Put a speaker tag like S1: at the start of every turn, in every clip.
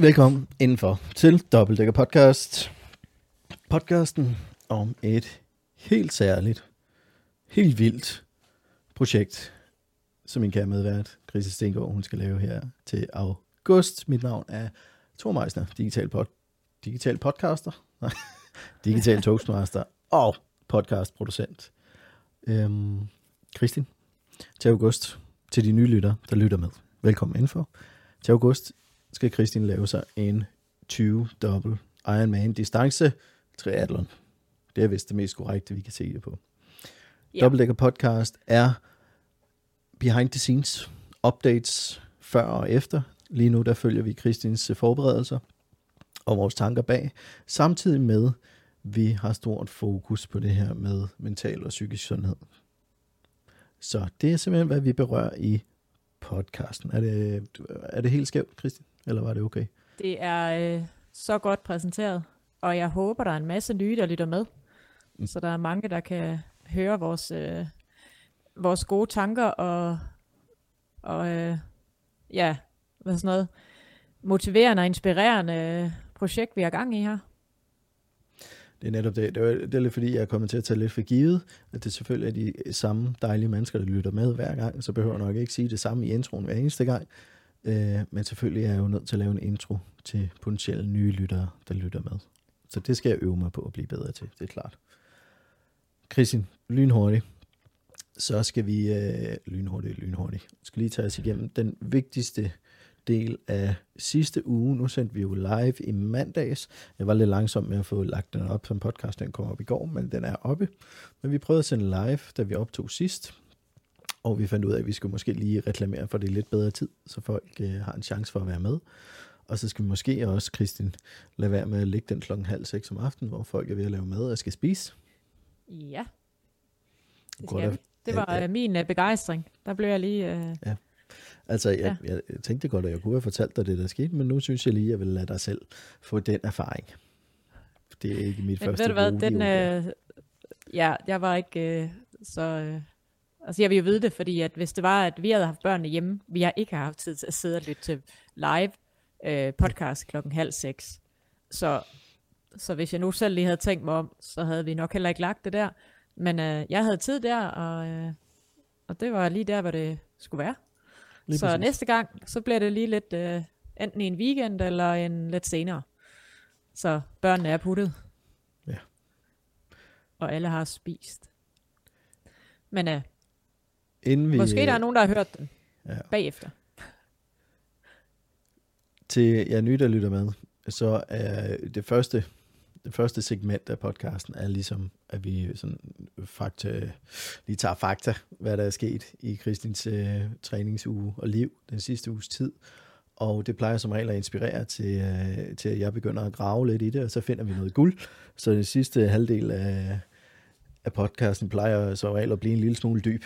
S1: Velkommen indenfor til Dobbeltdækker Podcast. Podcasten om et helt særligt, helt vildt projekt, som min kære medvært, Chris Stengård, hun skal lave her til august. Mit navn er Thor Meisner, digital, pod, digital podcaster, digital toastmaster og podcastproducent. Øhm, Kristin, til august, til de nye lytter, der lytter med. Velkommen indenfor. Til august skal Kristin lave sig en 20 dobbelt Ironman distance triathlon. Det er vist det mest korrekte, vi kan se det på.
S2: Ja.
S1: Dobbeltdækker podcast er behind the scenes, updates før og efter. Lige nu der følger vi Kristins forberedelser og vores tanker bag, samtidig med, vi har stort fokus på det her med mental og psykisk sundhed. Så det er simpelthen, hvad vi berører i podcasten. Er det, er det helt skævt, Kristin? Eller var det okay?
S2: Det er øh, så godt præsenteret, og jeg håber, der er en masse nye, der lytter med.
S1: Mm.
S2: Så der er mange, der kan høre vores, øh, vores gode tanker og, og øh, ja, hvad sådan noget, motiverende og inspirerende projekt, vi har gang i her.
S1: Det er netop det. Det er, det er lidt fordi, jeg er kommet til at tage lidt for givet, at det selvfølgelig er de samme dejlige mennesker, der lytter med hver gang, så behøver jeg nok ikke sige det samme i introen hver eneste gang. Øh, men selvfølgelig er jeg jo nødt til at lave en intro til potentielle nye lyttere, der lytter med. Så det skal jeg øve mig på at blive bedre til, det er klart. Christian, lynhurtigt. Så skal vi, øh, lynhurtigt, lynhurtigt, skal lige tage os igennem den vigtigste del af sidste uge. Nu sendte vi jo live i mandags. Jeg var lidt langsom med at få lagt den op som podcast. Den kom op i går, men den er oppe. Men vi prøvede at sende live, da vi optog sidst. Og vi fandt ud af, at vi skulle måske lige reklamere for det lidt bedre tid, så folk øh, har en chance for at være med. Og så skal vi måske også, Kristin, lade være med at ligge den klokken halv seks om aftenen, hvor folk er ved at lave mad og skal spise.
S2: Ja, det
S1: Godt
S2: skal vi. Det var
S1: ja,
S2: øh, min øh, begejstring. Der blev jeg lige... Øh,
S1: Altså, jeg, ja. jeg, tænkte godt, at jeg kunne have fortalt dig det, der skete, men nu synes jeg lige, at jeg vil lade dig selv få den erfaring. Det er ikke mit
S2: Men
S1: første
S2: ved du hvad, den, øh, ja, jeg var ikke øh, så, øh, altså jeg vil jo vide det, fordi at hvis det var, at vi havde haft børnene hjemme, vi har ikke haft tid til at sidde og lytte til live øh, podcast klokken halv seks. Så, så hvis jeg nu selv lige havde tænkt mig om, så havde vi nok heller ikke lagt det der. Men øh, jeg havde tid der, og, øh, og det var lige der, hvor det skulle være.
S1: Lige
S2: så
S1: præcis.
S2: næste gang, så bliver det lige lidt, øh, enten i en weekend, eller en lidt senere. Så børnene er puttet.
S1: Ja.
S2: Og alle har spist. Men øh,
S1: Inden vi,
S2: måske der er nogen, der har hørt den
S1: Ja.
S2: bagefter.
S1: Til jer nye, der lytter med, så er det første, det første segment af podcasten er ligesom, at vi sådan fakta, lige tager fakta, hvad der er sket i Kristins øh, træningsuge og liv den sidste uges tid. Og det plejer som regel at inspirere til, øh, til, at jeg begynder at grave lidt i det, og så finder vi noget guld. Så den sidste halvdel af, af podcasten plejer som regel at blive en lille smule dyb.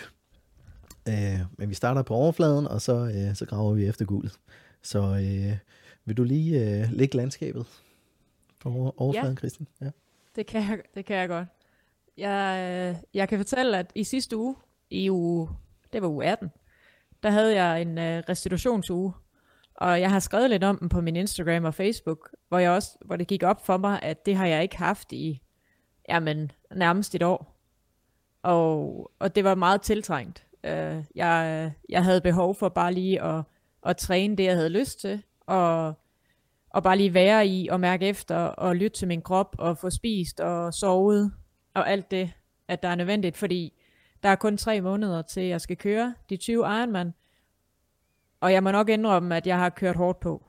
S1: Øh, men vi starter på overfladen, og så, øh, så graver vi efter guld. Så øh, vil du lige øh, lægge landskabet på over- overfladen, ja. Christian? Ja.
S2: Det kan jeg, det kan jeg godt. Jeg, øh, jeg kan fortælle, at i sidste uge, i uge, det var uge 18, der havde jeg en øh, restitutionsuge, og jeg har skrevet lidt om den på min Instagram og Facebook, hvor, jeg også, hvor det gik op for mig, at det har jeg ikke haft i jamen, nærmest et år. Og, og det var meget tiltrængt. Øh, jeg, jeg havde behov for bare lige at, at træne det, jeg havde lyst til, og, og bare lige være i og mærke efter og lytte til min krop og få spist og sovet og alt det, at der er nødvendigt, fordi der er kun tre måneder til, jeg skal køre de 20 Ironman, og jeg må nok indrømme, at jeg har kørt hårdt på.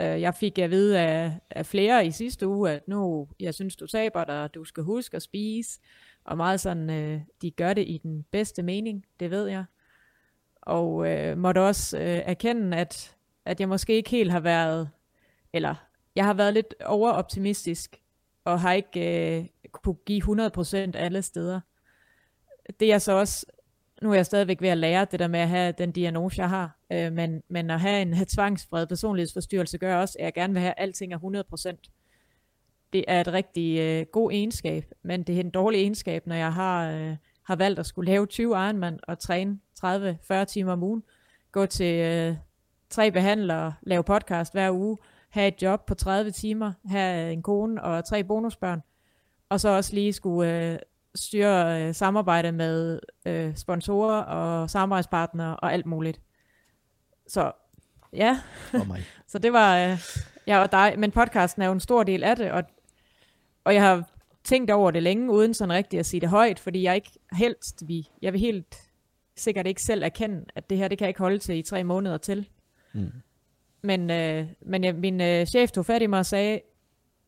S2: Øh, jeg fik at vide af, af flere i sidste uge, at nu, jeg synes, du taber dig, du skal huske at spise, og meget sådan, øh, de gør det i den bedste mening, det ved jeg. Og øh, måtte også øh, erkende, at, at jeg måske ikke helt har været, eller jeg har været lidt overoptimistisk, og har ikke øh, kunne give 100% alle steder. Det er så også, nu er jeg stadigvæk ved at lære det der med at have den diagnose, jeg har, øh, men, men at have en tvangsfred personlighedsforstyrrelse gør også, at jeg gerne vil have, at alting er 100%. Det er et rigtig øh, god egenskab, men det er en dårlig egenskab, når jeg har, øh, har valgt at skulle lave 20 Ironman og træne 30-40 timer om ugen, gå til øh, tre behandlere, lave podcast hver uge, have et job på 30 timer, have en kone og tre bonusbørn, og så også lige skulle øh, styre øh, samarbejde med øh, sponsorer og samarbejdspartnere og alt muligt. Så ja,
S1: Oh my.
S2: så det var, øh, ja, og dig, men podcasten er jo en stor del af det, og, og jeg har tænkt over det længe, uden sådan rigtigt at sige det højt, fordi jeg ikke helst, vi, jeg vil helt sikkert ikke selv erkende, at det her, det kan jeg ikke holde til i tre måneder til.
S1: Mm.
S2: Men, øh, men jeg, min øh, chef tog fat i mig og sagde,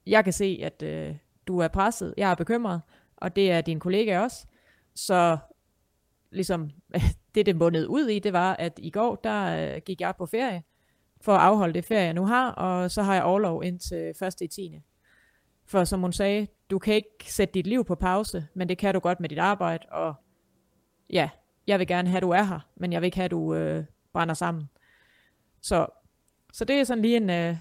S2: jeg kan se, at øh, du er presset, jeg er bekymret, og det er din kollega også. Så ligesom det, det bundede ud i, det var, at i går, der øh, gik jeg på ferie, for at afholde det ferie, jeg nu har, og så har jeg overlov indtil første i 10. For som hun sagde, du kan ikke sætte dit liv på pause, men det kan du godt med dit arbejde, og ja, jeg vil gerne have, at du er her, men jeg vil ikke have, at du øh, brænder sammen. Så, så det er sådan lige en, øh,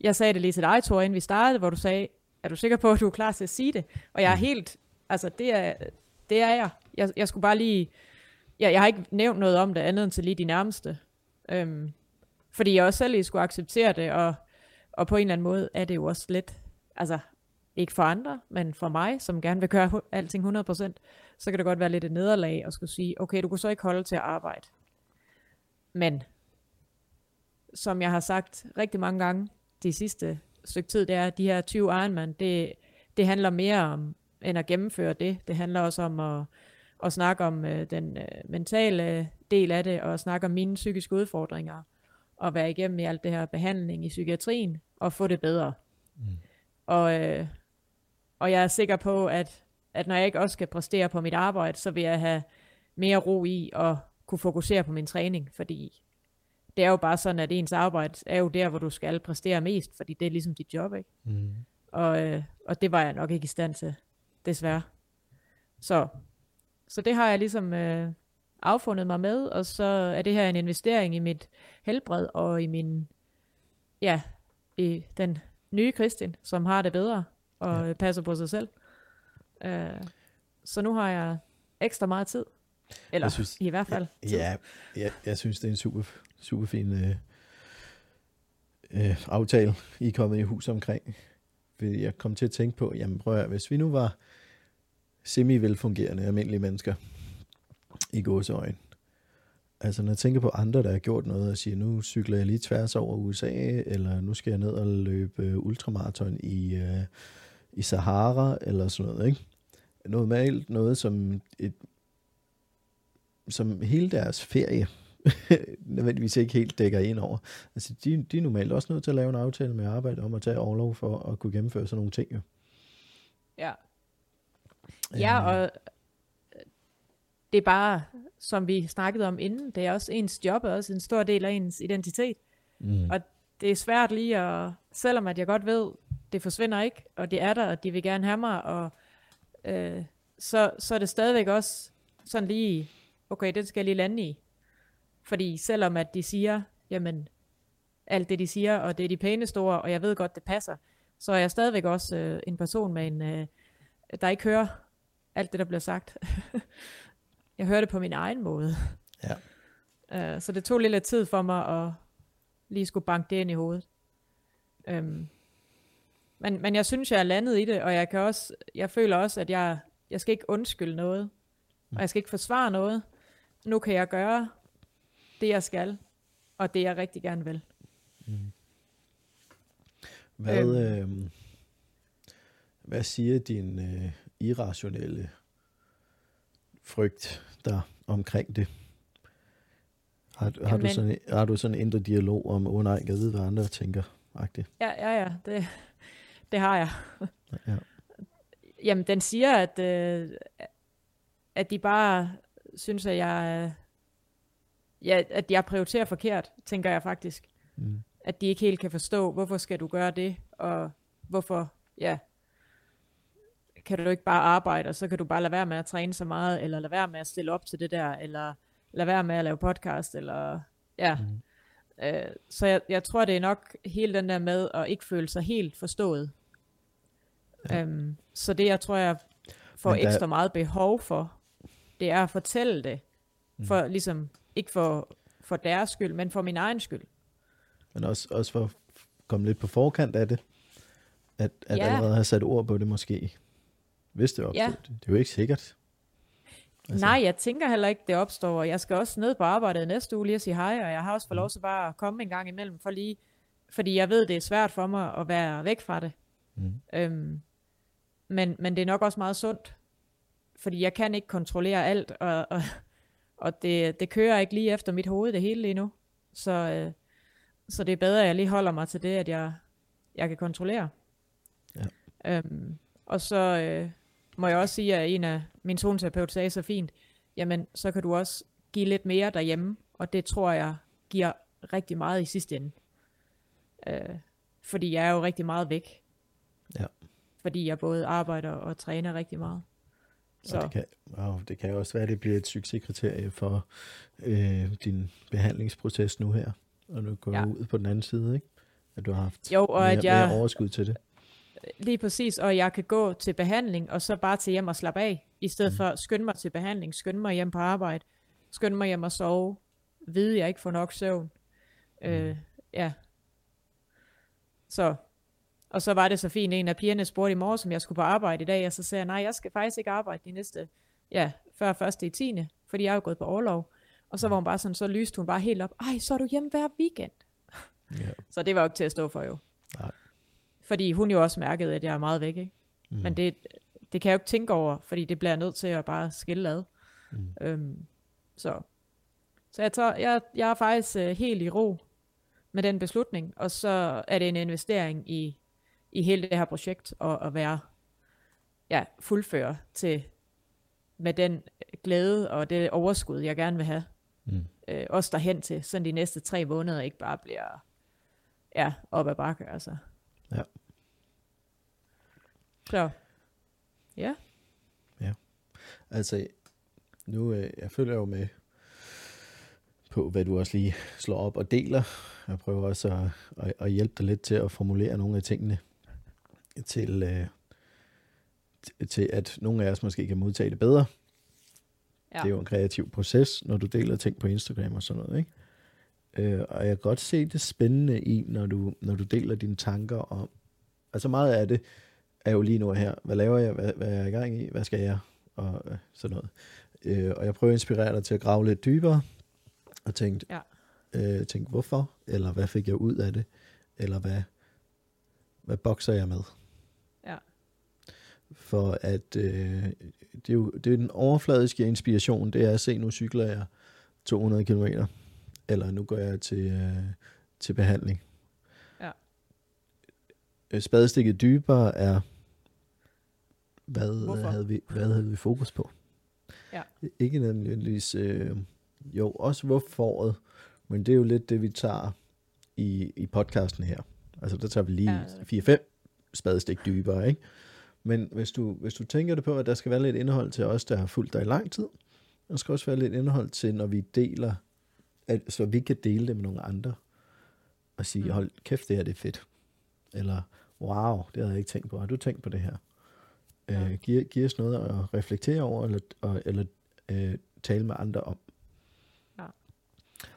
S2: jeg sagde det lige til dig, Thor, inden vi startede, hvor du sagde, er du sikker på, at du er klar til at sige det? Og jeg er helt, altså det er, det er jeg. jeg. Jeg skulle bare lige, jeg, jeg har ikke nævnt noget om det andet end til lige de nærmeste. Øhm, fordi jeg også selv lige skulle acceptere det, og, og på en eller anden måde er det jo også lidt, altså ikke for andre, men for mig, som gerne vil gøre alting 100%, så kan det godt være lidt et nederlag at skulle sige, okay, du kunne så ikke holde til at arbejde. Men, som jeg har sagt rigtig mange gange de sidste stykke tid, det er, at de her 20 Ironman, det, det handler mere om, end at gennemføre det. Det handler også om at, at snakke om øh, den øh, mentale del af det, og snakke om mine psykiske udfordringer, og være igennem i alt det her behandling i psykiatrien, og få det bedre. Mm. Og, øh, og jeg er sikker på, at, at når jeg ikke også skal præstere på mit arbejde, så vil jeg have mere ro i at kunne fokusere på min træning, fordi det er jo bare sådan, at ens arbejde er jo der, hvor du skal præstere mest, fordi det er ligesom dit job, ikke?
S1: Mm.
S2: Og, øh, og det var jeg nok ikke i stand til, desværre. Så, så det har jeg ligesom øh, affundet mig med, og så er det her en investering i mit helbred og i min, ja, i den nye Kristin, som har det bedre og ja. passer på sig selv. Øh, så nu har jeg ekstra meget tid. Eller
S1: Jeg synes-
S2: i hvert fald. tid.
S1: Ja, ja, jeg synes, det er en super, super fin øh, øh, aftale, I er kommet i hus omkring. Jeg kom til at tænke på, jamen prøv at, hvis vi nu var semi-velfungerende almindelige mennesker i gåseøjne, altså når jeg tænker på andre, der har gjort noget og siger, nu cykler jeg lige tværs over USA, eller nu skal jeg ned og løbe øh, ultramaraton i, øh, i Sahara, eller sådan noget, ikke? Normalt noget, som et som hele deres ferie nødvendigvis ikke helt dækker ind over. Altså, de, de er normalt også nødt til at lave en aftale med arbejde om at tage overlov for at kunne gennemføre sådan nogle ting. Jo.
S2: Ja. Ja,
S1: Øh,
S2: og det er bare, som vi snakkede om inden, det er også ens job, er også en stor del af ens identitet.
S1: Mm.
S2: Og det er svært lige at, selvom at jeg godt ved, det forsvinder ikke, og det er der, og de vil gerne have mig, og øh, så, så er det stadigvæk også sådan lige, okay, den skal jeg lige lande i. Fordi selvom at de siger, jamen, alt det de siger, og det er de pæne store, og jeg ved godt, det passer, så er jeg stadigvæk også øh, en person med en, øh, der ikke hører alt det, der bliver sagt. jeg hører det på min egen måde.
S1: Ja.
S2: Uh, så det tog lidt tid for mig at lige skulle banke det ind i hovedet. Um, men, men jeg synes, jeg er landet i det, og jeg kan også, jeg føler også, at jeg, jeg skal ikke undskylde noget, og jeg skal ikke forsvare noget. Nu kan jeg gøre det, jeg skal, og det, jeg rigtig gerne vil.
S1: Hvad, øh, hvad siger din øh, irrationelle frygt der omkring det? Har, har, du
S2: Jamen-
S1: sådan, har du sådan en indre dialog om, åh oh, nej, jeg ved, hvad andre tænker? -agtigt?
S2: Ja, ja, ja, det, det har jeg.
S1: Ja.
S2: Jamen, den siger, at, øh, at de bare synes, at jeg, øh, ja, at jeg prioriterer forkert, tænker jeg faktisk.
S1: Mm.
S2: At de ikke helt kan forstå, hvorfor skal du gøre det, og hvorfor, ja, kan du ikke bare arbejde, og så kan du bare lade være med at træne så meget, eller lade være med at stille op til det der, eller lade være med at lave podcast, eller ja.
S1: Mm.
S2: Øh, så jeg, jeg tror, det er nok hele den der med at ikke føle sig helt forstået.
S1: Ja.
S2: Øhm, så det, jeg tror, jeg får
S1: Men der-
S2: ekstra meget behov for, det er at fortælle det.
S1: Mm.
S2: For ligesom, ikke for, for deres skyld, men for min egen skyld.
S1: Men også, også for, komme lidt på forkant af det. At, at
S2: Ja.
S1: allerede have sat ord på det måske. Hvis det opstod.
S2: Ja.
S1: Det, er jo ikke sikkert.
S2: Altså. Nej, jeg tænker heller ikke, det opstår. og Jeg skal også ned på arbejdet næste uge lige at sige hej, og jeg har også fået lov til bare at komme en gang imellem, for lige, fordi jeg ved, det er svært for mig at være væk fra det.
S1: Mm.
S2: Øhm, men, men det er nok også meget sundt, fordi jeg kan ikke kontrollere alt, og, og, og det, det kører ikke lige efter mit hoved, det hele lige nu. Så, øh, så det er bedre, at jeg lige holder mig til det, at jeg, jeg kan kontrollere.
S1: Ja.
S2: Øhm, og så øh, må jeg også sige, at en af min zoneterapeut sagde så fint, jamen så kan du også give lidt mere derhjemme, og det tror jeg giver rigtig meget i sidste ende. Øh, fordi jeg er jo rigtig meget væk.
S1: Ja.
S2: Fordi jeg både arbejder og træner rigtig meget.
S1: Så. Og det, kan, wow, det kan jo også være, at det bliver et succeskriterie for øh, din behandlingsproces nu her. Og nu går
S2: ja.
S1: ud på den anden side, ikke? At du har haft
S2: Jo, og
S1: mere,
S2: at jeg-
S1: mere overskud til det.
S2: Lige præcis, og jeg kan gå til behandling, og så bare til hjem og slappe af, i stedet
S1: Mm.
S2: for at skynde mig til behandling, skynde mig hjem på arbejde, skynde mig hjem og sove, vide, jeg ikke får nok søvn. Øh, ja. Så, og så var det så fint, en af pigerne spurgte i morges, om jeg skulle på arbejde i dag, og så sagde jeg, nej, jeg skal faktisk ikke arbejde de næste, ja, før første i 10. Fordi jeg er jo gået på overlov. Og så var hun bare sådan, så lyste hun bare helt op, ej, så er du hjemme hver weekend.
S1: Ja.
S2: Så det var jo ikke til at stå for jo.
S1: Nej.
S2: Fordi hun jo også mærkede, at jeg er meget væk, ikke?
S1: Mm.
S2: Men det, det kan jeg jo ikke tænke over, fordi det bliver jeg nødt til at bare skille ad.
S1: Mm.
S2: Øhm, så så jeg, tager, jeg, jeg er faktisk øh, helt i ro med den beslutning, og så er det en investering i, i hele det her projekt, og at være ja, fuldføre til med den glæde og det overskud, jeg gerne vil have.
S1: Mm.
S2: Øh, også derhen til, så de næste tre måneder ikke bare bliver ja, op ad bakke, altså.
S1: Ja.
S2: Så, ja.
S1: Altså, nu øh, jeg følger jo med på, hvad du også lige slår op og deler. Jeg prøver også at, at, at hjælpe dig lidt til at formulere nogle af tingene til, øh, til at nogle af os måske kan modtage det bedre.
S2: Ja.
S1: Det er jo en kreativ proces, når du deler ting på Instagram og sådan noget, ikke? Øh, og jeg kan godt se det spændende i, når du, når du deler dine tanker om... Altså meget af det er jo lige nu her. Hvad laver jeg? Hvad, hvad er jeg i gang i? Hvad skal jeg? Og øh, sådan noget. Øh, og jeg prøver at inspirere dig til at grave lidt dybere. Og tænke,
S2: Ja.
S1: øh, tænke hvorfor? Eller hvad fik jeg ud af det? Eller hvad, hvad bokser jeg med?
S2: Ja.
S1: For at øh, det, er jo, det er den overfladiske inspiration, det er at se, nu cykler jeg 200 km, eller nu går jeg til, øh, til behandling.
S2: Ja.
S1: Øh, Spadestikket dybere er, hvad
S2: Hvorfor?
S1: havde, vi, hvad havde vi fokus på?
S2: Ja.
S1: Ikke nødvendigvis, øh, jo, også hvorforet, men det er jo lidt det, vi tager i, i podcasten her. Altså, der tager vi lige
S2: Ja.
S1: 4-5 spadestik dybere, ikke? Men hvis du, hvis du tænker det på, at der skal være lidt indhold til os, der har fulgt dig i lang tid, der skal også være lidt indhold til, når vi deler, at, så vi kan dele det med nogle andre, og sige,
S2: Mm.
S1: hold kæft, det her det er fedt. Eller, wow, det havde jeg ikke tænkt på. Har du tænkt på det her?
S2: Ja.
S1: Øh, giv, giv os noget at reflektere over, eller, og, eller øh, tale med andre om.
S2: Ja.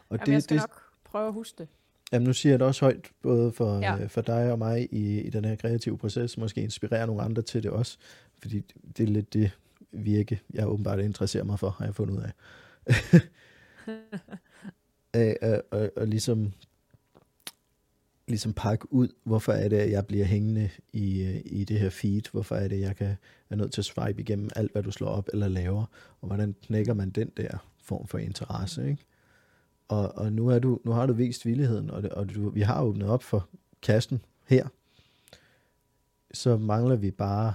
S1: Og
S2: Jamen, jeg skal det, nok prøve at huske det.
S1: Jamen, nu siger jeg det også højt, både for,
S2: Ja.
S1: ja. for dig og mig i, i den her kreative proces, måske inspirere nogle andre til det også, fordi det er lidt det virke, jeg åbenbart interesserer mig for, har jeg fundet ud af. af, at, af, og ligesom, ligesom pakke ud, hvorfor er det, at jeg bliver hængende i, øh, i det her feed, hvorfor er det, jeg kan, er nødt til at swipe igennem alt, hvad du slår op eller laver, og hvordan knækker man den der form for interesse, ikke? Og, og nu, er du, nu har du vist villigheden, og, det, og du, vi har åbnet op for kassen her. Så mangler vi bare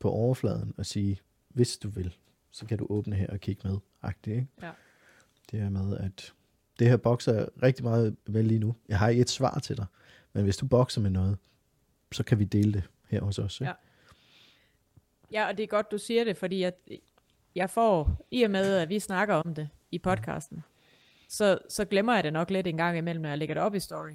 S1: på overfladen at sige, hvis du vil, så kan du åbne her og kigge med. Agtigt, ikke?
S2: Ja.
S1: Det her med, at det her bokser rigtig meget med lige nu. Jeg har ikke et svar til dig, men hvis du bokser med noget, så kan vi dele det her hos os. Ikke?
S2: Ja. Ja, og det er godt, du siger det, fordi jeg, jeg får, i og med, at vi snakker om det i podcasten, så, så glemmer jeg det nok lidt en gang imellem, når jeg lægger det op i story.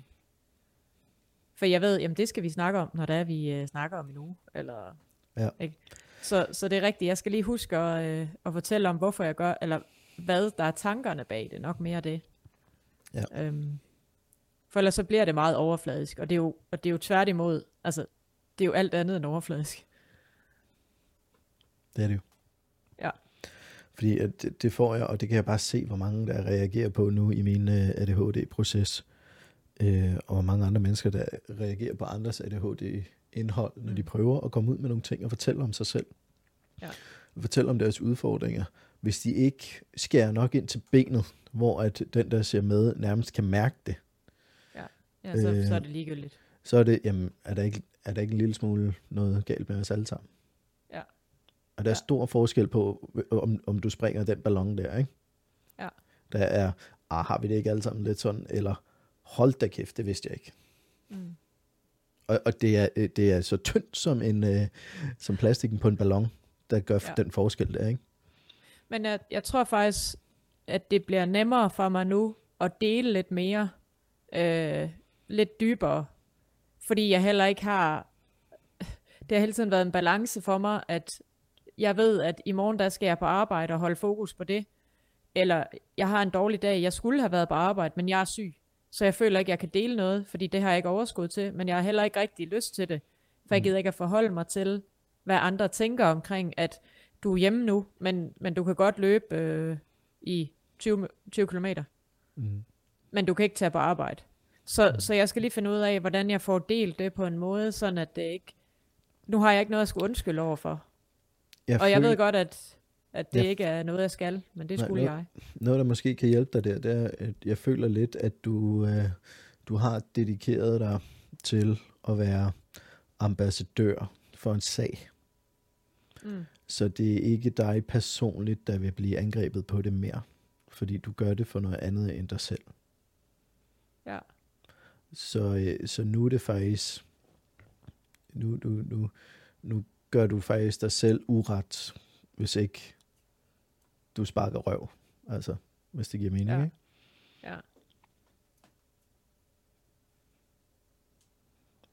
S2: For jeg ved, jamen det skal vi snakke om, når det er, vi øh, snakker om en uge. Eller,
S1: Ja.
S2: ikke? Så, så det er rigtigt. Jeg skal lige huske at, øh, at fortælle om, hvorfor jeg gør, eller hvad der er tankerne bag det. Nok mere det.
S1: Ja.
S2: Øhm, For ellers så bliver det meget overfladisk, og det er jo, og det er jo tværtimod, altså, det er jo alt andet end overfladisk.
S1: Det er det jo.
S2: Ja.
S1: Fordi det, det får jeg, og det kan jeg bare se, hvor mange der reagerer på nu i min uh, ADHD-proces. Uh, og hvor mange andre mennesker, der reagerer på andres ADHD-indhold, når de
S2: Mm.
S1: prøver at komme ud med nogle ting og fortælle om sig selv.
S2: Ja.
S1: Fortælle om deres udfordringer. Hvis de ikke skærer nok ind til benet, hvor at den, der ser med, nærmest kan mærke det,
S2: Ja, så,
S1: Øh,
S2: så er det ligegyldigt.
S1: så er det, jamen, er der ikke, er der ikke en lille smule noget galt med os alle sammen?
S2: Ja.
S1: Og der er
S2: Ja.
S1: stor forskel på, om, om du springer den ballon der, ikke?
S2: Ja.
S1: Der er, ah, har vi det ikke alle sammen lidt sådan, eller hold da kæft, det vidste jeg ikke.
S2: Mm.
S1: Og, og det, er, øh, det er så tyndt som, en, øh, som plastikken på en ballon, der gør
S2: Ja.
S1: ja. den forskel der, ikke?
S2: Men jeg, jeg tror faktisk, at det bliver nemmere for mig nu at dele lidt mere, øh, lidt dybere, fordi jeg heller ikke har, det har hele tiden været en balance for mig, at jeg ved, at i morgen der skal jeg på arbejde og holde fokus på det, eller jeg har en dårlig dag, jeg skulle have været på arbejde, men jeg er syg, så jeg føler ikke, jeg kan dele noget, fordi det har jeg ikke overskud til, men jeg har heller ikke rigtig lyst til det, for jeg
S1: Mm.
S2: gider ikke at forholde mig til, hvad andre tænker omkring, at du er hjemme nu, men, men du kan godt løbe øh, i 20, 20 km,
S1: Mm.
S2: men du kan ikke tage på arbejde. Så, så jeg skal lige finde ud af, hvordan jeg får delt det på en måde, sådan at det ikke... Nu har jeg ikke noget at skulle undskylde over for. Og jeg
S1: føler-
S2: ved godt, at, at det
S1: Ja.
S2: ikke er noget, jeg skal, men det
S1: Nej,
S2: skulle
S1: nu-
S2: jeg.
S1: Noget, der måske kan hjælpe dig der, det er, at jeg føler lidt, at du, øh, du har dedikeret dig til at være ambassadør for en sag.
S2: Mm.
S1: Så det er ikke dig personligt, der vil blive angrebet på det mere. Fordi du gør det for noget andet end dig selv.
S2: Ja.
S1: Så, øh, så nu er det faktisk... Nu, nu, nu, nu gør du faktisk dig selv uret, hvis ikke du sparker røv. Altså, hvis det giver mening,
S2: Ja.
S1: ikke?
S2: Ja.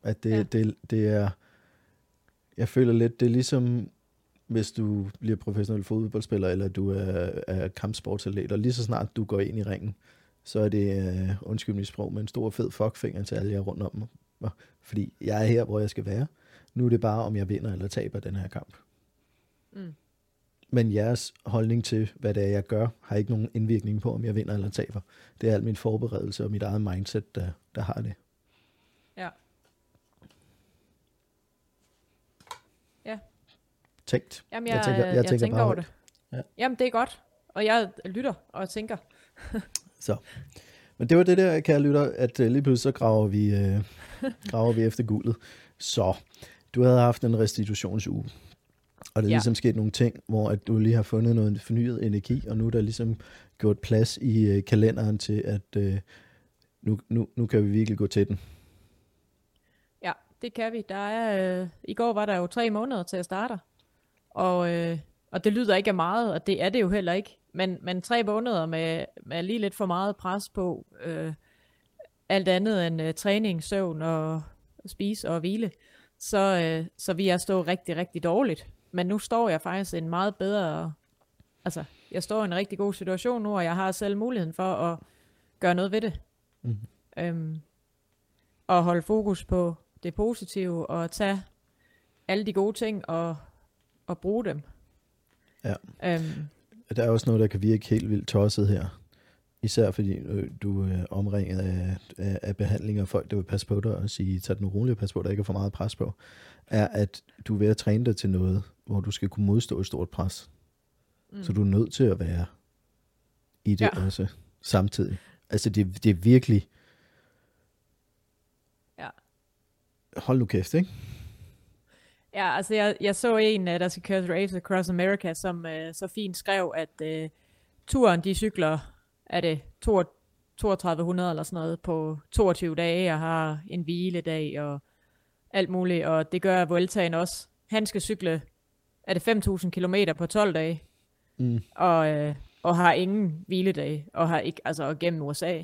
S1: At det,
S2: Ja.
S1: ja. det, det er... Jeg føler lidt, det er ligesom, hvis du bliver professionel fodboldspiller, eller du er, er kampsportsatlet, og lige så snart du går ind i ringen, så er det, uh, undskyld mit sprog, med en stor fed fuckfinger til alle jer rundt om mig. Fordi jeg er her, hvor jeg skal være. Nu er det bare, om jeg vinder eller taber den her kamp.
S2: Mm.
S1: Men jeres holdning til, hvad det er, jeg gør, har ikke nogen indvirkning på, om jeg vinder eller taber. Det er alt min forberedelse og mit eget mindset, der, der har det.
S2: Ja.
S1: Tænkt.
S2: Jamen, jeg,
S1: Jeg tænker- jeg
S2: jeg
S1: tænker
S2: tænker over det.
S1: Ja.
S2: Jamen, det er godt. Og jeg lytter og tænker.
S1: Så. Men det var det der, kære lytter, at uh, lige pludselig så graver vi, uh, graver vi efter guldet. Så, du havde haft en restitutionsuge. Og der er
S2: Ja.
S1: ligesom sket nogle ting, hvor at du lige har fundet noget fornyet energi, og nu er der ligesom gjort plads i uh, kalenderen til, at uh, nu, nu, nu kan vi virkelig gå til den.
S2: Ja, det kan vi. Der er, øh, I går var der jo tre måneder til at starte. Og, øh, og det lyder ikke af meget, og det er det jo heller ikke. Men, men tre måneder med, med lige lidt for meget pres på øh, alt andet end øh, træning, søvn og spise og hvile. Så, øh, så vi er stået rigtig, rigtig dårligt. Men nu står jeg faktisk en meget bedre... Altså, jeg står i en rigtig god situation nu, og jeg har selv muligheden for at gøre noget ved det.
S1: Mhm.
S2: Øhm, og holde fokus på det positive, og tage alle de gode ting og, og bruge dem.
S1: Ja.
S2: Øhm,
S1: Der er også noget, der kan virke helt vildt tosset her. Især fordi øh, du er omringet af, af, af behandlinger af folk, der vil passe på dig og sige, tag den roligt og pas på, at der ikke er for meget pres på, er, at du er ved at træne dig til noget, hvor du skal kunne modstå et stort pres. Mm. Så du er nødt til at være i det
S2: ja.
S1: også samtidig. Altså det, det er virkelig...
S2: Ja.
S1: Hold nu kæft, ikke?
S2: Ja, altså jeg, jeg så en, øh, der skal køre Race Across America, som øh, så fint skrev, at øh, turen, de cykler, er det 3200 eller sådan noget, på 22 dage, og har en hviledag og alt muligt, og det gør Vueltaen også. Han skal cykle, er det 5.000 km på 12 dage,
S1: Mm.
S2: og, øh, og har ingen hviledag, og har ikke, altså gennem USA.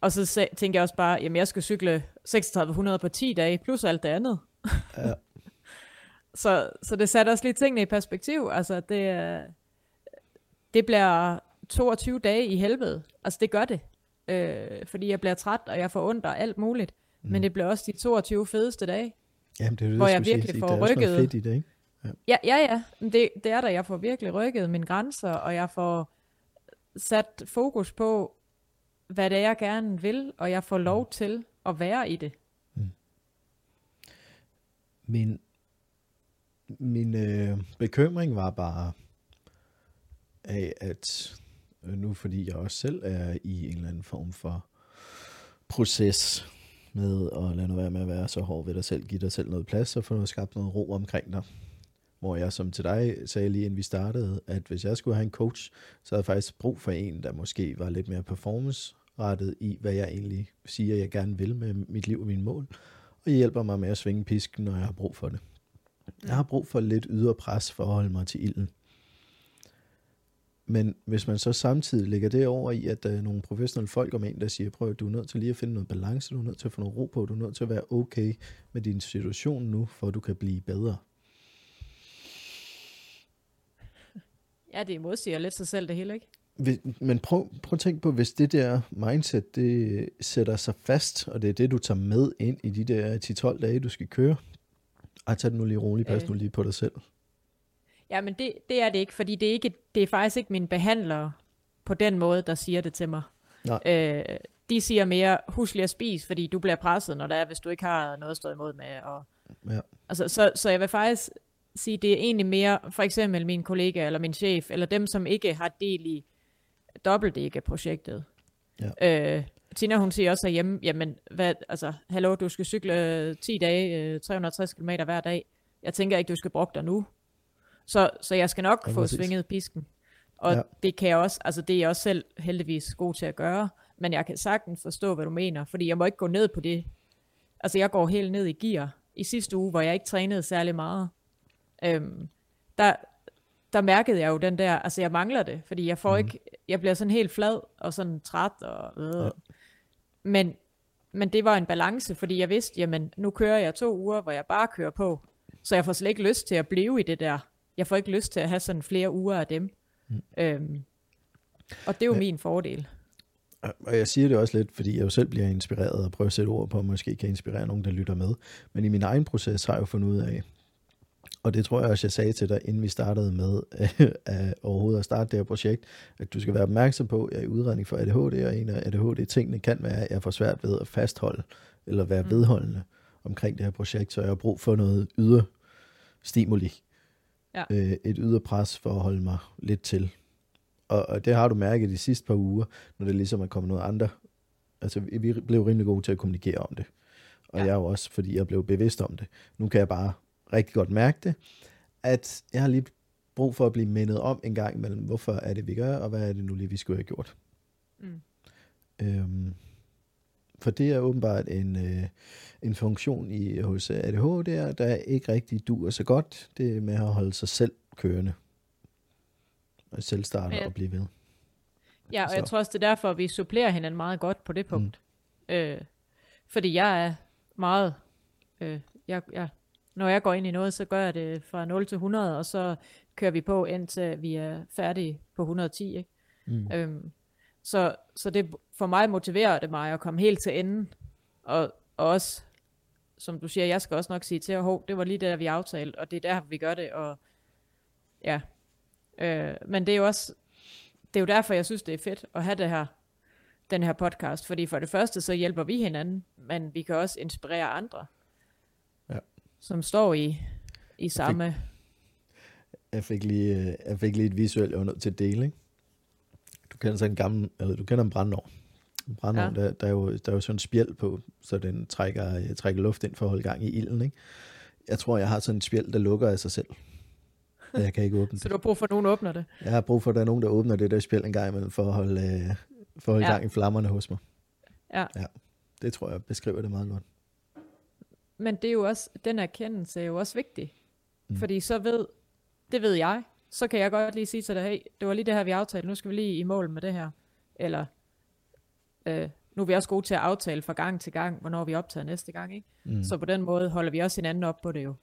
S2: Og så tænker jeg også bare, jamen jeg skal cykle 3600 på 10 dage, plus alt det andet.
S1: Ja.
S2: Så, så det satte også lige tingene i perspektiv. Altså, det, er- det bliver 22 dage i helvede. Altså, det gør det. øh, fordi jeg bliver træt, og jeg får ondt og alt muligt. Mm. Men det bliver også de 22 fedeste dage.
S1: Jamen, det er det,
S2: Hvor
S1: jeg
S2: virkelig
S1: sige.
S2: får
S1: Der er
S2: rykket.
S1: fedt i det, ikke?
S2: Ja, ja, ja. Men Det, det er der, jeg får virkelig rykket mine grænser, og jeg får sat fokus på, hvad det er, jeg gerne vil, og jeg får lov til at være i det.
S1: Min, min øh, bekymring var bare af, at øh, nu fordi jeg også selv er i en eller anden form for proces med at lade nu være med at være så hård ved dig selv, give dig selv noget plads og få noget skabt noget ro omkring dig. Hvor jeg som til dig sagde lige inden vi startede, at hvis jeg skulle have en coach, så havde jeg faktisk brug for en, der måske var lidt mere performance-rettet i, hvad jeg egentlig siger, jeg gerne vil med mit liv og mine mål og hjælper mig med at svinge pisken, når jeg har brug for det. Jeg har brug for lidt ydre pres for at holde mig til ilden. Men hvis man så samtidig lægger det over i, at der er nogle professionelle folk om en, der siger, prøv at du er nødt til lige at finde noget balance, du er nødt til at få noget ro på, du er nødt til at være okay med din situation nu, for at du kan blive bedre.
S2: Ja, det modsiger lidt sig selv det hele, ikke?
S1: Men prøv, prøv at tænke på, hvis det der mindset, det sætter sig fast, og det er det, du tager med ind i de der 10-12 dage, du skal køre. Ej, tag det nu lige roligt, pas
S2: Øh.
S1: nu lige på dig selv.
S2: Ja, men det, det er det ikke, fordi det er, ikke, det er faktisk ikke mine behandlere på den måde, der siger det til mig.
S1: Nej.
S2: Øh, de siger mere, husk lige at spise, fordi du bliver presset, når det er, hvis du ikke har noget at stå imod med. Og,
S1: Ja.
S2: altså, så, så jeg vil faktisk sige, det er egentlig mere, for eksempel min kollega, eller min chef, eller dem, som ikke har del i dobbeltdække-projektet. Ja. Øh, Tina, hun siger også hjemme, jamen, hvad, altså, hallo, du skal cykle øh, 10 dage, øh, 360 km hver dag. Jeg tænker ikke, du skal bruge dig nu. Så, så jeg skal nok
S1: Ja,
S2: få
S1: præcis.
S2: svinget pisken. Og
S1: Ja.
S2: det kan jeg også, altså det er jeg også selv heldigvis god til at gøre, men jeg kan sagtens forstå, hvad du mener, fordi jeg må ikke gå ned på det. Altså jeg går helt ned i gear. I sidste uge, hvor jeg ikke trænede særlig meget, øhm, der, der mærkede jeg jo den der, altså jeg mangler det, fordi jeg får mm. ikke, jeg bliver sådan helt flad og sådan træt og øh.
S1: Ja.
S2: Men, men det var en balance, fordi jeg vidste, jamen nu kører jeg to uger, hvor jeg bare kører på, så jeg får slet ikke lyst til at blive i det der. Jeg får ikke lyst til at have sådan flere uger af dem. Mm. Øhm, og det er jo
S1: Ja.
S2: min fordel.
S1: Og jeg siger det også lidt, fordi jeg jo selv bliver inspireret og prøver at sætte ord på, og måske kan inspirere nogen, der lytter med. Men i min egen proces har jeg jo fundet ud af, og det tror jeg også, jeg sagde til dig, inden vi startede med at overhovedet at starte det her projekt, at du skal være opmærksom på, at jeg i udredning for ADHD, og en af ADHD-tingene kan være, at jeg får svært ved at fastholde, eller være
S2: Mm.
S1: vedholdende omkring det her projekt, så jeg har brug for noget ydre stimuli.
S2: Ja.
S1: Øh, et ydre pres for at holde mig lidt til. Og, og det har du mærket de sidste par uger, når det ligesom er kommet noget andre. Altså, vi blev rimelig gode til at kommunikere om det. Og. Ja. jeg er jo også, fordi jeg blev bevidst om det. Nu kan jeg bare rigtig godt mærke det, at jeg har lige brug for at blive mindet om en gang imellem, hvorfor er det, vi gør, og hvad er det nu lige, vi skulle have gjort.
S2: Mm.
S1: Øhm, for det er åbenbart en, øh, en funktion i hos ADHD, der ikke rigtig duer så godt. Det med at holde sig selv kørende. Og selv starte
S2: Ja.
S1: og blive ved.
S2: Ja, og
S1: Så.
S2: jeg tror også, det er derfor, vi supplerer hinanden meget godt på det punkt. Mm. Øh, fordi jeg er meget... Øh, jeg, jeg, når jeg går ind i noget, så gør jeg det fra 0 til 100, og så kører vi på, indtil vi er færdige på 110. Ikke?
S1: Mm.
S2: Øhm, så, så det for mig motiverer det mig at komme helt til enden. Og, og også, som du siger, jeg skal også nok sige til, at det var lige der, vi aftalte, og det er der, vi gør det. Og, ja. Øh, men det er jo også, det er jo derfor, jeg synes, det er fedt at have det her, den her podcast. Fordi for det første, så hjælper vi hinanden, men vi kan også inspirere andre. Som står i, i samme...
S1: Jeg fik lige, øh, jeg fik lige et visuelt, jeg var nødt til at dele, ikke? Du kender sådan en gammel, eller du kender en brandovn. En brandovn, ja. Der, der, er jo, der er jo sådan en spjæld på, så den trækker, øh, trækker luft ind for at holde gang i ilden, ikke? Jeg tror, jeg har sådan en spjæld, der lukker af sig selv. Jeg kan ikke åbne
S2: Så
S1: det.
S2: du har brug for, at nogen åbner det.
S1: Jeg har brug for, at der er nogen, der åbner det der spjæld en gang imellem, for at holde, øh, for at holde. Ja. gang i flammerne hos mig.
S2: Ja.
S1: ja. Det tror jeg beskriver det meget godt.
S2: Men det er jo også, den erkendelse er jo også vigtig.
S1: Mm.
S2: Fordi så ved, det ved jeg, så kan jeg godt lige sige til dig, hey, det var lige det her, vi aftalte, nu skal vi lige i mål med det her. Eller, øh, nu er vi også gode til at aftale fra gang til gang, hvornår vi optager næste gang, ikke?
S1: Mm.
S2: Så på den måde holder vi også hinanden op på det jo.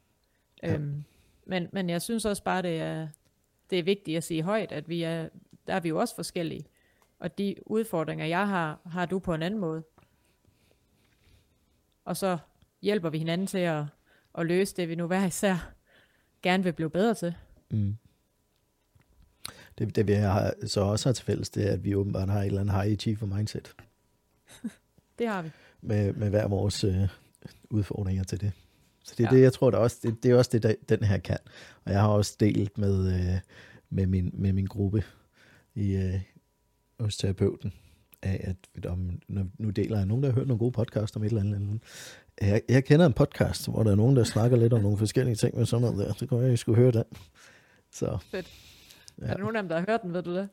S1: Ja.
S2: Øhm, men, men jeg synes også bare, det er, det er vigtigt at sige højt, at vi er, der er vi jo også forskellige. Og de udfordringer, jeg har, har du på en anden måde. Og så hjælper vi hinanden til at, at løse det, vi nu hver især gerne vil blive bedre til.
S1: Mm. Det, det vi har, så også har til fælles, det er, at vi åbenbart har et eller andet high achiever mindset.
S2: Det har vi.
S1: Med, med hver vores øh, udfordringer til det. Så det er
S2: Ja.
S1: det, jeg tror, der også, det, det er også det, der, den her kan. Og jeg har også delt med, øh, med, min, med min gruppe i, øh, hos terapeuten, af at om, nu, nu deler jeg nogen, der har hørt nogle gode podcasts om et eller andet. eller andet. Jeg, jeg kender en podcast, hvor der er nogen, der snakker lidt om nogle forskellige ting med sådan noget der. Så kunne jeg, jeg skulle høre den. Så
S2: Fedt.
S1: Ja.
S2: Er der nogen af dem, der har hørt den, ved du det?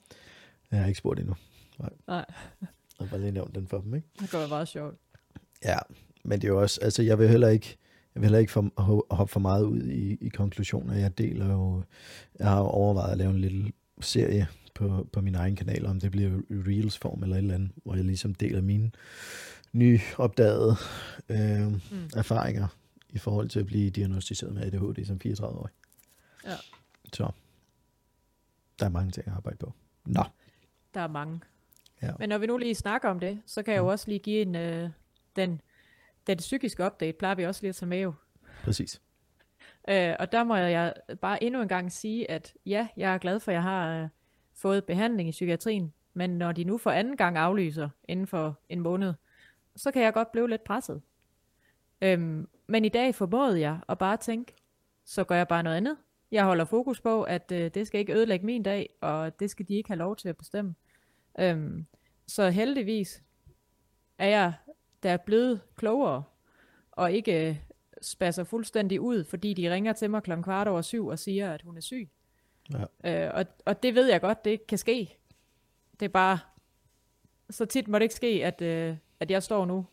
S1: jeg har ikke spurgt endnu.
S2: Nej,
S1: Jeg har bare lige nævnt den for dem, ikke?
S2: det kunne være meget sjovt.
S1: Ja, men det er jo også, altså jeg vil heller ikke, jeg vil heller ikke for, ho- hoppe for meget ud i, i konklusioner. Jeg deler jo, jeg har overvejet at lave en lille serie på, på min egen kanal, om det bliver i Reels form eller et eller andet, hvor jeg ligesom deler mine nyopdagede øh, mm. erfaringer i forhold til at blive diagnostiseret med ADHD som 34-årig.
S2: Ja.
S1: Så der er mange ting at arbejde på. Nå,
S2: Der er mange.
S1: Ja.
S2: Men når vi nu lige snakker om det, så kan jeg jo også lige give en, øh, den, den psykiske update, plejer vi også lige at tage med jo.
S1: præcis.
S2: Øh, og der må jeg bare endnu en gang sige, at ja, jeg er glad for, at jeg har øh, fået behandling i psykiatrien, men når de nu for anden gang aflyser inden for en måned, så kan jeg godt blive lidt presset. Øhm, men i dag formåede jeg at bare tænke, så gør jeg bare noget andet. Jeg holder fokus på, at øh, det skal ikke ødelægge min dag, og det skal de ikke have lov til at bestemme. Øhm, så heldigvis er jeg der er blevet klogere, og ikke øh, spasser fuldstændig ud, fordi de ringer til mig klokken kvart over syv og siger, at hun er syg.
S1: Ja.
S2: Øh, og, og det ved jeg godt, det ikke kan ske. Det er bare, så tit må det ikke ske, at, øh, at jeg står nu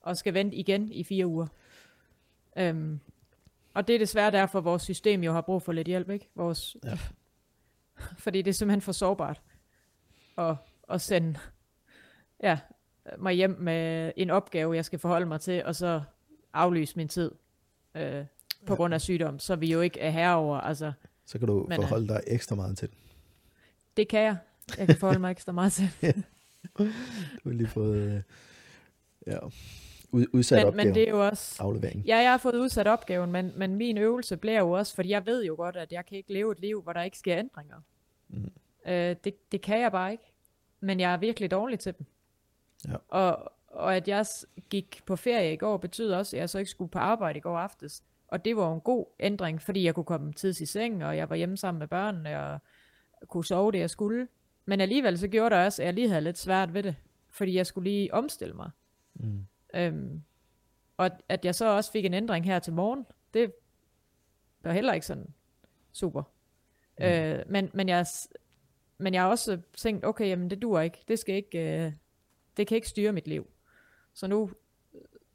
S2: og skal vente igen i fire uger. Øhm, og det er desværre derfor, vores system jo har brug for lidt hjælp, ikke? Vores,
S1: Ja.
S2: Fordi det er simpelthen for sårbart at, at sende ja, mig hjem med en opgave, jeg skal forholde mig til, og så aflyse min tid øh, på grund af sygdom, så vi jo ikke er herover. Altså,
S1: Så kan du
S2: Men, øh,
S1: forholde dig ekstra meget til
S2: det kan jeg. Jeg kan forholde mig ekstra meget til.
S1: Du har lige fået øh, ja, ud, udsat
S2: Men,
S1: opgave.
S2: men det er jo også...
S1: Aflevering.
S2: Ja, jeg har fået udsat opgaven, men, men min øvelse bliver jo også, fordi jeg ved jo godt, at jeg kan ikke leve et liv, hvor der ikke sker ændringer.
S1: Mm.
S2: Øh, det, det kan jeg bare ikke. Men jeg er virkelig dårlig til dem.
S1: Ja.
S2: Og, og at jeg gik på ferie i går, betyder også, at jeg så ikke skulle på arbejde i går aftes. Og det var jo en god ændring, fordi jeg kunne komme tids i seng, og jeg var hjemme sammen med børnene, og kunne sove det, jeg skulle. Men alligevel så gjorde det også, at jeg lige havde lidt svært ved det, fordi jeg skulle lige omstille mig.
S1: Mm.
S2: Øhm, og at, jeg så også fik en ændring her til morgen, det var heller ikke sådan super. Mm. Øh, men, men, jeg, men jeg har også tænkt, okay, jamen det dur ikke. Det skal ikke, øh, det kan ikke styre mit liv. Så nu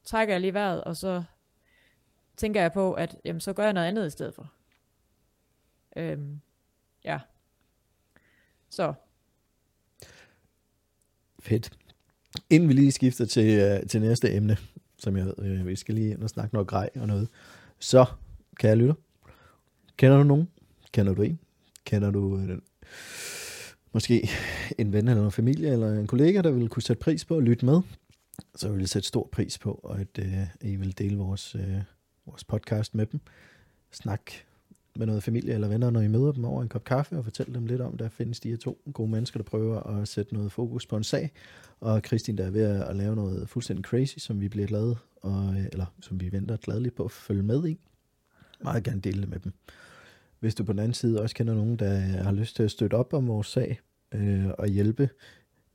S2: trækker jeg lige vejret, og så tænker jeg på, at jamen, så gør jeg noget andet i stedet for. Øhm, ja. Så,
S1: Fedt. Inden vi lige skifter til, uh, til næste emne, som jeg ved, øh, vi skal lige ind og snakke noget grej og noget, så kan jeg lytte. Kender du nogen? Kender du en? Kender du øh, måske en ven eller en familie eller en kollega, der vil kunne sætte pris på at lytte med? Så vil jeg sætte stor pris på, at øh, I vil dele vores, øh, vores podcast med dem. Snak med noget familie eller venner, når I møder dem over en kop kaffe, og fortælle dem lidt om, der findes de her to gode mennesker, der prøver at sætte noget fokus på en sag, og Kristin, der er ved at lave noget fuldstændig crazy, som vi bliver glade, og, øh, eller som vi venter gladeligt på at følge med i. Meget gerne dele det med dem. Hvis du på den anden side også kender nogen, der har lyst til at støtte op om vores sag, øh, og hjælpe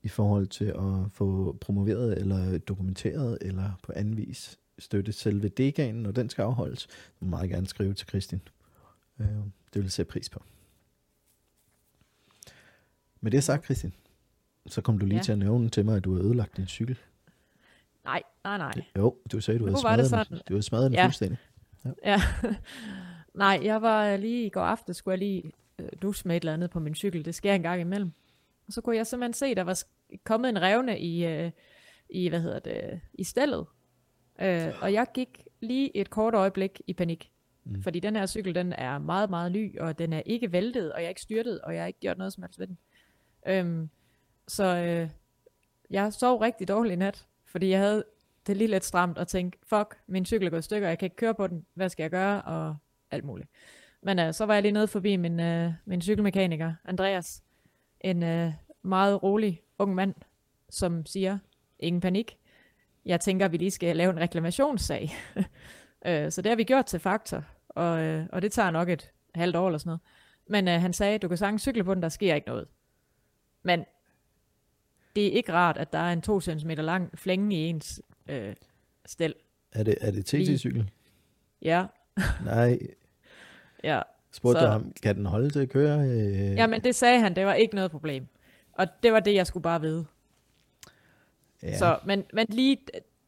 S1: i forhold til at få promoveret eller dokumenteret, eller på anden vis støtte selve deganen, når den skal afholdes, så må meget gerne skrive til Kristin. Øh, det vil jeg sætte pris på. Med det sagt, Kristin, så kom du lige
S2: Ja.
S1: til at nævne til mig, at du har ødelagt din cykel.
S2: nej, nej, nej.
S1: Jo, du sagde, du
S2: Nu
S1: havde smadret den.
S2: sådan.
S1: Du havde smadret den
S2: Ja.
S1: fuldstændig.
S2: Ja. Nej, jeg var lige i går aftes, skulle jeg lige øh, dusche med et eller andet på min cykel. Det sker en gang imellem. Og så kunne jeg simpelthen se, der var kommet en revne i, øh, i hvad hedder det, i stallet. Øh, og jeg gik lige et kort øjeblik i panik.
S1: Mm.
S2: Fordi den her cykel, den er meget, meget ny, og den er ikke væltet, og jeg er ikke styrtet, og jeg har ikke gjort noget som helst ved den. Øhm, Så øh, jeg sov rigtig dårligt i nat, fordi jeg havde det lige lidt stramt og tænkte, fuck, min cykel er gået i stykker, jeg kan ikke køre på den, hvad skal jeg gøre, og alt muligt. Men øh, så var jeg lige nede forbi min, øh, min cykelmekaniker, Andreas, en øh, meget rolig ung mand, som siger, ingen panik, jeg tænker, at vi lige skal lave en reklamationssag. øh, så det har vi gjort til Faktor, og, øh, og det tager nok et halvt år eller sådan noget. Men øh, han sagde, du kan sagtens cykle på den, der sker ikke noget. Men det er ikke rart, at der er en 2 cm lang flænge i ens øh, stel.
S1: Er det, er det TT-cykel?
S2: Ja.
S1: Nej.
S2: ja.
S1: Spurgte så... ham, kan den holde til at køre? Øh...
S2: Jamen det sagde han, det var ikke noget problem. Og det var det, jeg skulle bare vide. Ja. Så, men, men lige,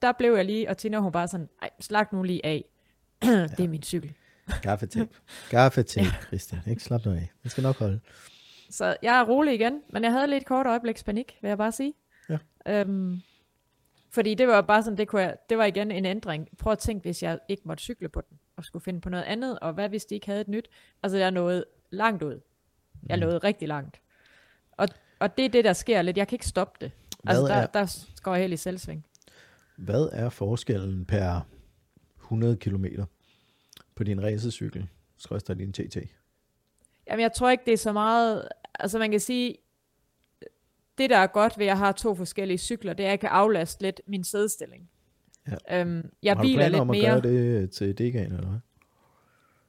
S2: der blev jeg lige, og Tina hun bare sådan, ej, slag nu lige af. det er min cykel.
S1: Gaffetape. Gaffetape, Christian. Ikke slap noget af. Det skal nok holde.
S2: Så jeg er rolig igen, men jeg havde lidt kort øjebliks panik, vil jeg bare sige.
S1: Ja.
S2: Øhm, fordi det var bare sådan, det, kunne jeg, det var igen en ændring. Prøv at tænke, hvis jeg ikke måtte cykle på den, og skulle finde på noget andet, og hvad hvis de ikke havde et nyt? Altså, jeg nåede langt ud. Jeg nåede mm. rigtig langt. Og, og det er det, der sker lidt. Jeg kan ikke stoppe det. Hvad altså, der, er, der går jeg helt i selvsving.
S1: Hvad er forskellen per 100 km på din racercykel, skrådstræk din TT?
S2: Jamen, jeg tror ikke, det er så meget... Altså, man kan sige, det, der er godt ved, at jeg har to forskellige cykler, det er, at jeg kan aflaste lidt min sædstilling. Ja. Øhm, jeg
S1: har
S2: du
S1: planer
S2: lidt
S1: om at
S2: mere...
S1: gøre det til Degan, eller hvad?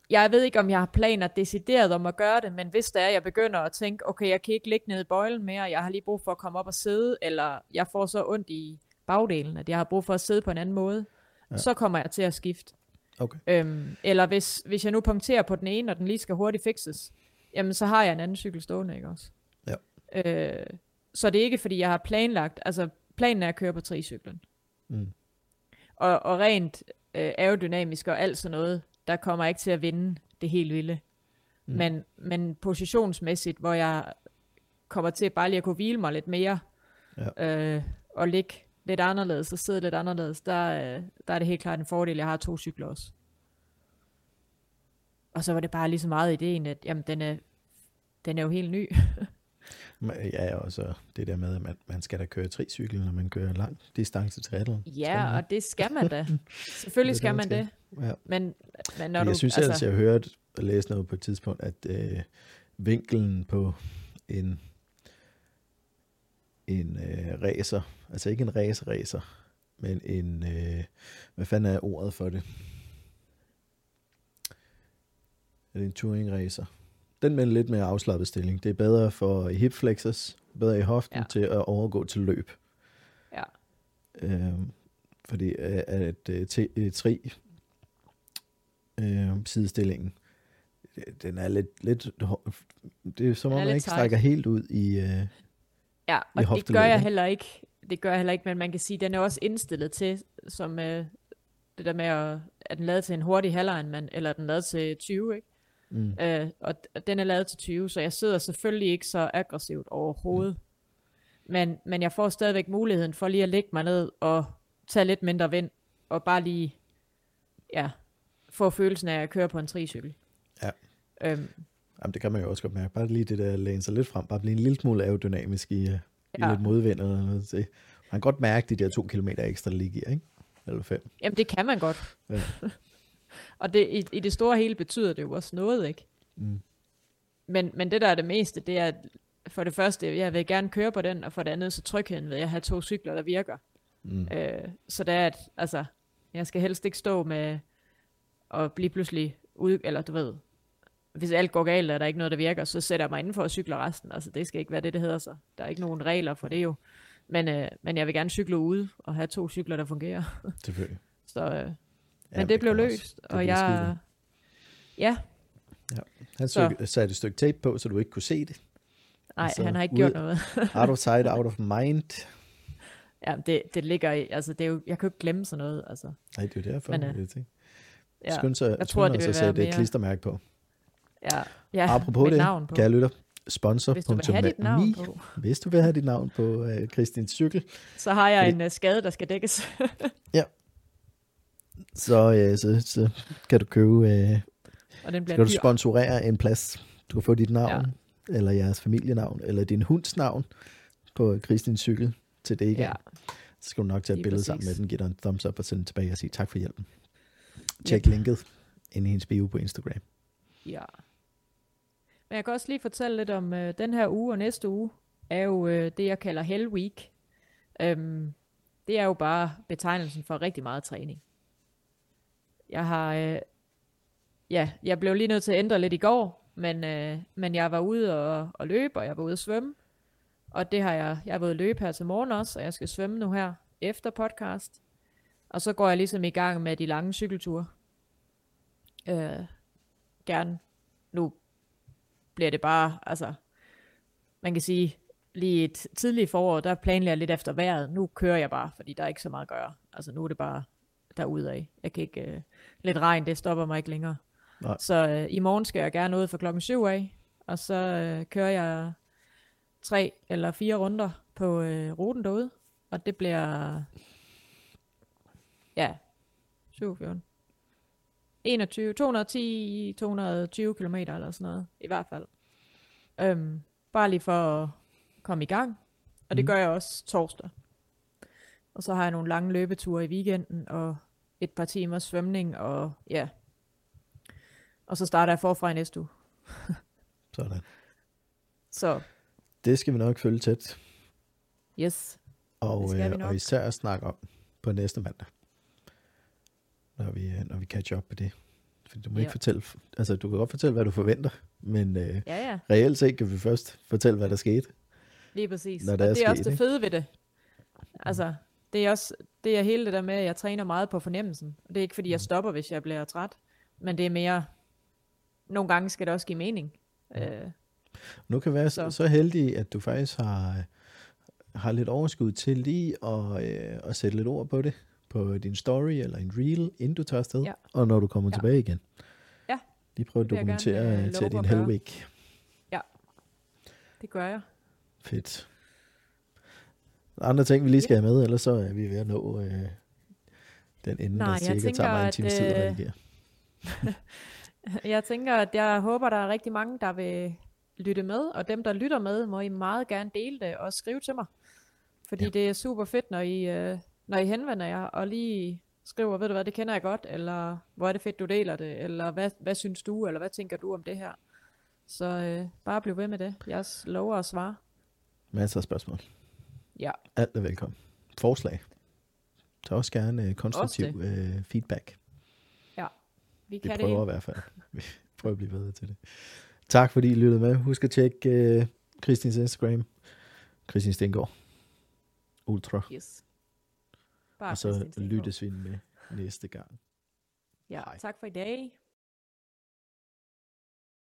S2: Jeg ved ikke, om jeg har planer decideret om at gøre det, men hvis det er, jeg begynder at tænke, okay, jeg kan ikke ligge nede i bøjlen mere, jeg har lige brug for at komme op og sidde, eller jeg får så ondt i bagdelen, at jeg har brug for at sidde på en anden måde, ja. så kommer jeg til at skifte.
S1: Okay.
S2: Øhm, eller hvis, hvis jeg nu punkterer på den ene, og den lige skal hurtigt fixes, jamen så har jeg en anden cykel stående, ikke også?
S1: Ja.
S2: Øh, så det er ikke, fordi jeg har planlagt, altså planen er at køre på tricyklen.
S1: Mm.
S2: Og, og rent øh, aerodynamisk og alt sådan noget, der kommer ikke til at vinde det helt vilde. Mm. Men, men positionsmæssigt, hvor jeg kommer til bare lige at kunne hvile mig lidt mere,
S1: ja.
S2: øh, og ligge lidt anderledes og sidde lidt anderledes, der, øh, der er det helt klart en fordel, jeg har to cykler også. Og så var det bare lige så meget ideen, at jamen, den, er, den er jo helt ny.
S1: Ja, og så det der med, at man, man skal da køre tricykel, når man kører lang distance triathlon.
S2: Ja, og det skal man da. Selvfølgelig skal man det.
S1: Ja.
S2: Men, men når
S1: jeg
S2: du,
S1: synes altså... altså, jeg hørte og læste noget på et tidspunkt, at øh, vinkelen på en en øh, racer, altså ikke en racer racer, men en, øh, hvad fanden er ordet for det? Er det en touring racer? Den med en lidt mere afslappet stilling. Det er bedre for hip flexors, bedre i hoften ja. til at overgå til løb.
S2: Ja.
S1: Øhm, fordi øh, at, at, at tri øh, sidestillingen, den er lidt, lidt det er som om man ikke strækker helt ud i, øh,
S2: Ja, og det gør jeg heller ikke. Det gør jeg heller ikke, men man kan sige, at den er også indstillet til, som øh, det der med, at, at den lavet til en hurtig halvlegnmand, eller den lavet til 20, ikke?
S1: Mm.
S2: Øh, og den er lavet til 20, så jeg sidder selvfølgelig ikke så aggressivt overhovedet. Mm. Men, men jeg får stadigvæk muligheden for lige at lægge mig ned og tage lidt mindre vind, og bare lige, ja, få følelsen af at køre på en tricykel.
S1: Ja.
S2: Øhm,
S1: Jamen, det kan man jo også godt mærke. Bare lige det der læne sig lidt frem, bare blive en lille smule aerodynamisk i, ja. i lidt modvind eller noget. Man kan godt mærke de der to kilometer ekstra, der ligger, ikke? Eller fem.
S2: Jamen, det kan man godt. Ja. og det, i, i det store hele betyder det jo også noget, ikke?
S1: Mm.
S2: Men, men det, der er det meste, det er, for det første, jeg vil gerne køre på den, og for det andet, så trygheden ved at have to cykler, der virker.
S1: Mm.
S2: Øh, så det er, at altså, jeg skal helst ikke stå med og blive pludselig ud, eller du ved, hvis alt går galt, og der er ikke noget, der virker, så sætter jeg mig indenfor og cykler resten. Altså, det skal ikke være det, det hedder så. Der er ikke nogen regler for det jo. Men, øh, men jeg vil gerne cykle ude og have to cykler, der fungerer.
S1: Selvfølgelig.
S2: så, øh, men ja, det, det blev løst, det og jeg... Ja.
S1: ja. Han så. satte et stykke tape på, så du ikke kunne se det.
S2: Nej, altså, han har ikke ude, gjort noget.
S1: out of sight, out of mind.
S2: Ja, det, det ligger i, altså det er jo, jeg kan jo ikke glemme sådan noget, altså.
S1: Nej, det er derfor, men, øh, det
S2: Ja,
S1: Skynd sig, jeg tror, det vil være mere... et klistermærke på.
S2: Ja, ja
S1: Apropos det, navn på. kære lytter, sponsor.
S2: Hvis du vil have dit navn på.
S1: Hvis du vil have dit navn på uh, Christins cykel.
S2: Så har jeg Fordi... en uh, skade, der skal dækkes.
S1: ja. Så, uh, så, så kan du købe, uh,
S2: og den
S1: skal du sponsorere en plads. Du kan få dit navn, ja. eller jeres familienavn, eller din hunds navn på Kristins cykel til det igen.
S2: Ja,
S1: Så skal du nok tage et billede
S2: præcis.
S1: sammen med den, give dig en thumbs up og sende den tilbage og sige tak for hjælpen. Tjek
S2: Yep.
S1: linket ind i hendes bio på Instagram
S2: ja. Men jeg kan også lige fortælle lidt om øh, den her uge og næste uge, er jo øh, det, jeg kalder Hell Week. Øhm, det er jo bare betegnelsen for rigtig meget træning. Jeg har, øh, ja, jeg blev lige nødt til at ændre lidt i går, men, øh, men jeg var ude og, og løbe, og jeg var ude at svømme. Og det har jeg, jeg har været ude at løbe her til morgen også, og jeg skal svømme nu her efter podcast. Og så går jeg ligesom i gang med de lange cykelture. Øh, gerne. Nu bliver det bare, altså, man kan sige, lige et tidligt forår, der planlægger jeg lidt efter vejret. Nu kører jeg bare, fordi der er ikke så meget at gøre. Altså nu er det bare derudad. Jeg kan ikke, øh, lidt regn, det stopper mig ikke længere.
S1: Nej.
S2: Så øh, i morgen skal jeg gerne ud for klokken syv af, og så øh, kører jeg tre eller fire runder på øh, ruten derude, og det bliver, ja, 7, 14, 21, 210, 220 km eller sådan noget, i hvert fald. Øhm, bare lige for at komme i gang, og det
S1: Mm.
S2: gør jeg også torsdag. Og så har jeg nogle lange løbeture i weekenden, og et par timers svømning, og ja. Og så starter jeg forfra i næste uge.
S1: Sådan.
S2: Så,
S1: Det skal vi nok følge tæt,
S2: yes.
S1: og, øh, og især snakke om på næste mandag, når vi, øh, når vi catch up på det. For du må
S2: Ja.
S1: ikke fortælle, altså du kan godt fortælle, hvad du forventer, men øh,
S2: Ja, ja,
S1: reelt set kan vi først fortælle, hvad der skete.
S2: lige præcis.
S1: Når
S2: og
S1: det er
S2: det er også
S1: sket,
S2: det
S1: ikke?
S2: fede ved det. Altså, det er også det er hele det der med, at jeg træner meget på fornemmelsen. Og det er ikke fordi, jeg stopper, hvis jeg bliver træt. Men det er mere, nogle gange skal det også give mening. Øh,
S1: Nu kan være så,
S2: Så.
S1: så heldig, at du faktisk har, har lidt overskud til lige at, øh, at sætte lidt ord på det, på din story eller en reel, inden du tager afsted,
S2: Ja.
S1: og når du kommer
S2: Ja.
S1: tilbage igen.
S2: Ja.
S1: Lige prøve at
S2: jeg gerne,
S1: dokumentere
S2: øh,
S1: øh, til din
S2: gøre.
S1: helweek.
S2: det gør jeg.
S1: Fedt. Andre ting, vi lige skal have med, ellers så er vi ved at nå øh, den ende,
S2: Nej,
S1: der cirka
S2: tænker,
S1: tager mig en times tid at
S2: øh,
S1: reagere.
S2: Jeg tænker, at jeg håber, der er rigtig mange, der vil lytte med, og dem, der lytter med, må I meget gerne dele det og skrive til mig. Fordi
S1: Ja.
S2: ja. det er super fedt, når I, øh, når I henvender jer, og lige skriver, ved du hvad, det kender jeg godt, eller hvor er det fedt, du deler det, eller hvad, hvad synes du, eller hvad tænker du om det her. Så øh, bare bliv ved med det. Jeg lover at svare.
S1: Masser af spørgsmål.
S2: Ja,
S1: Alt er velkommen. Forslag. Tag også gerne øh, konstruktiv øh, feedback.
S2: vi
S1: Vi
S2: kan det
S1: prøver i
S2: hele.
S1: hvert fald. Vi prøver at blive bedre til det. Tak fordi I lyttede med. Husk at tjekke øh, Kristins Instagram. Kristin Stengård. Ultra.
S2: Yes. Bare
S1: Og så lyttes vi med næste gang.
S2: Ja,
S1: Hej.
S2: tak for i dag.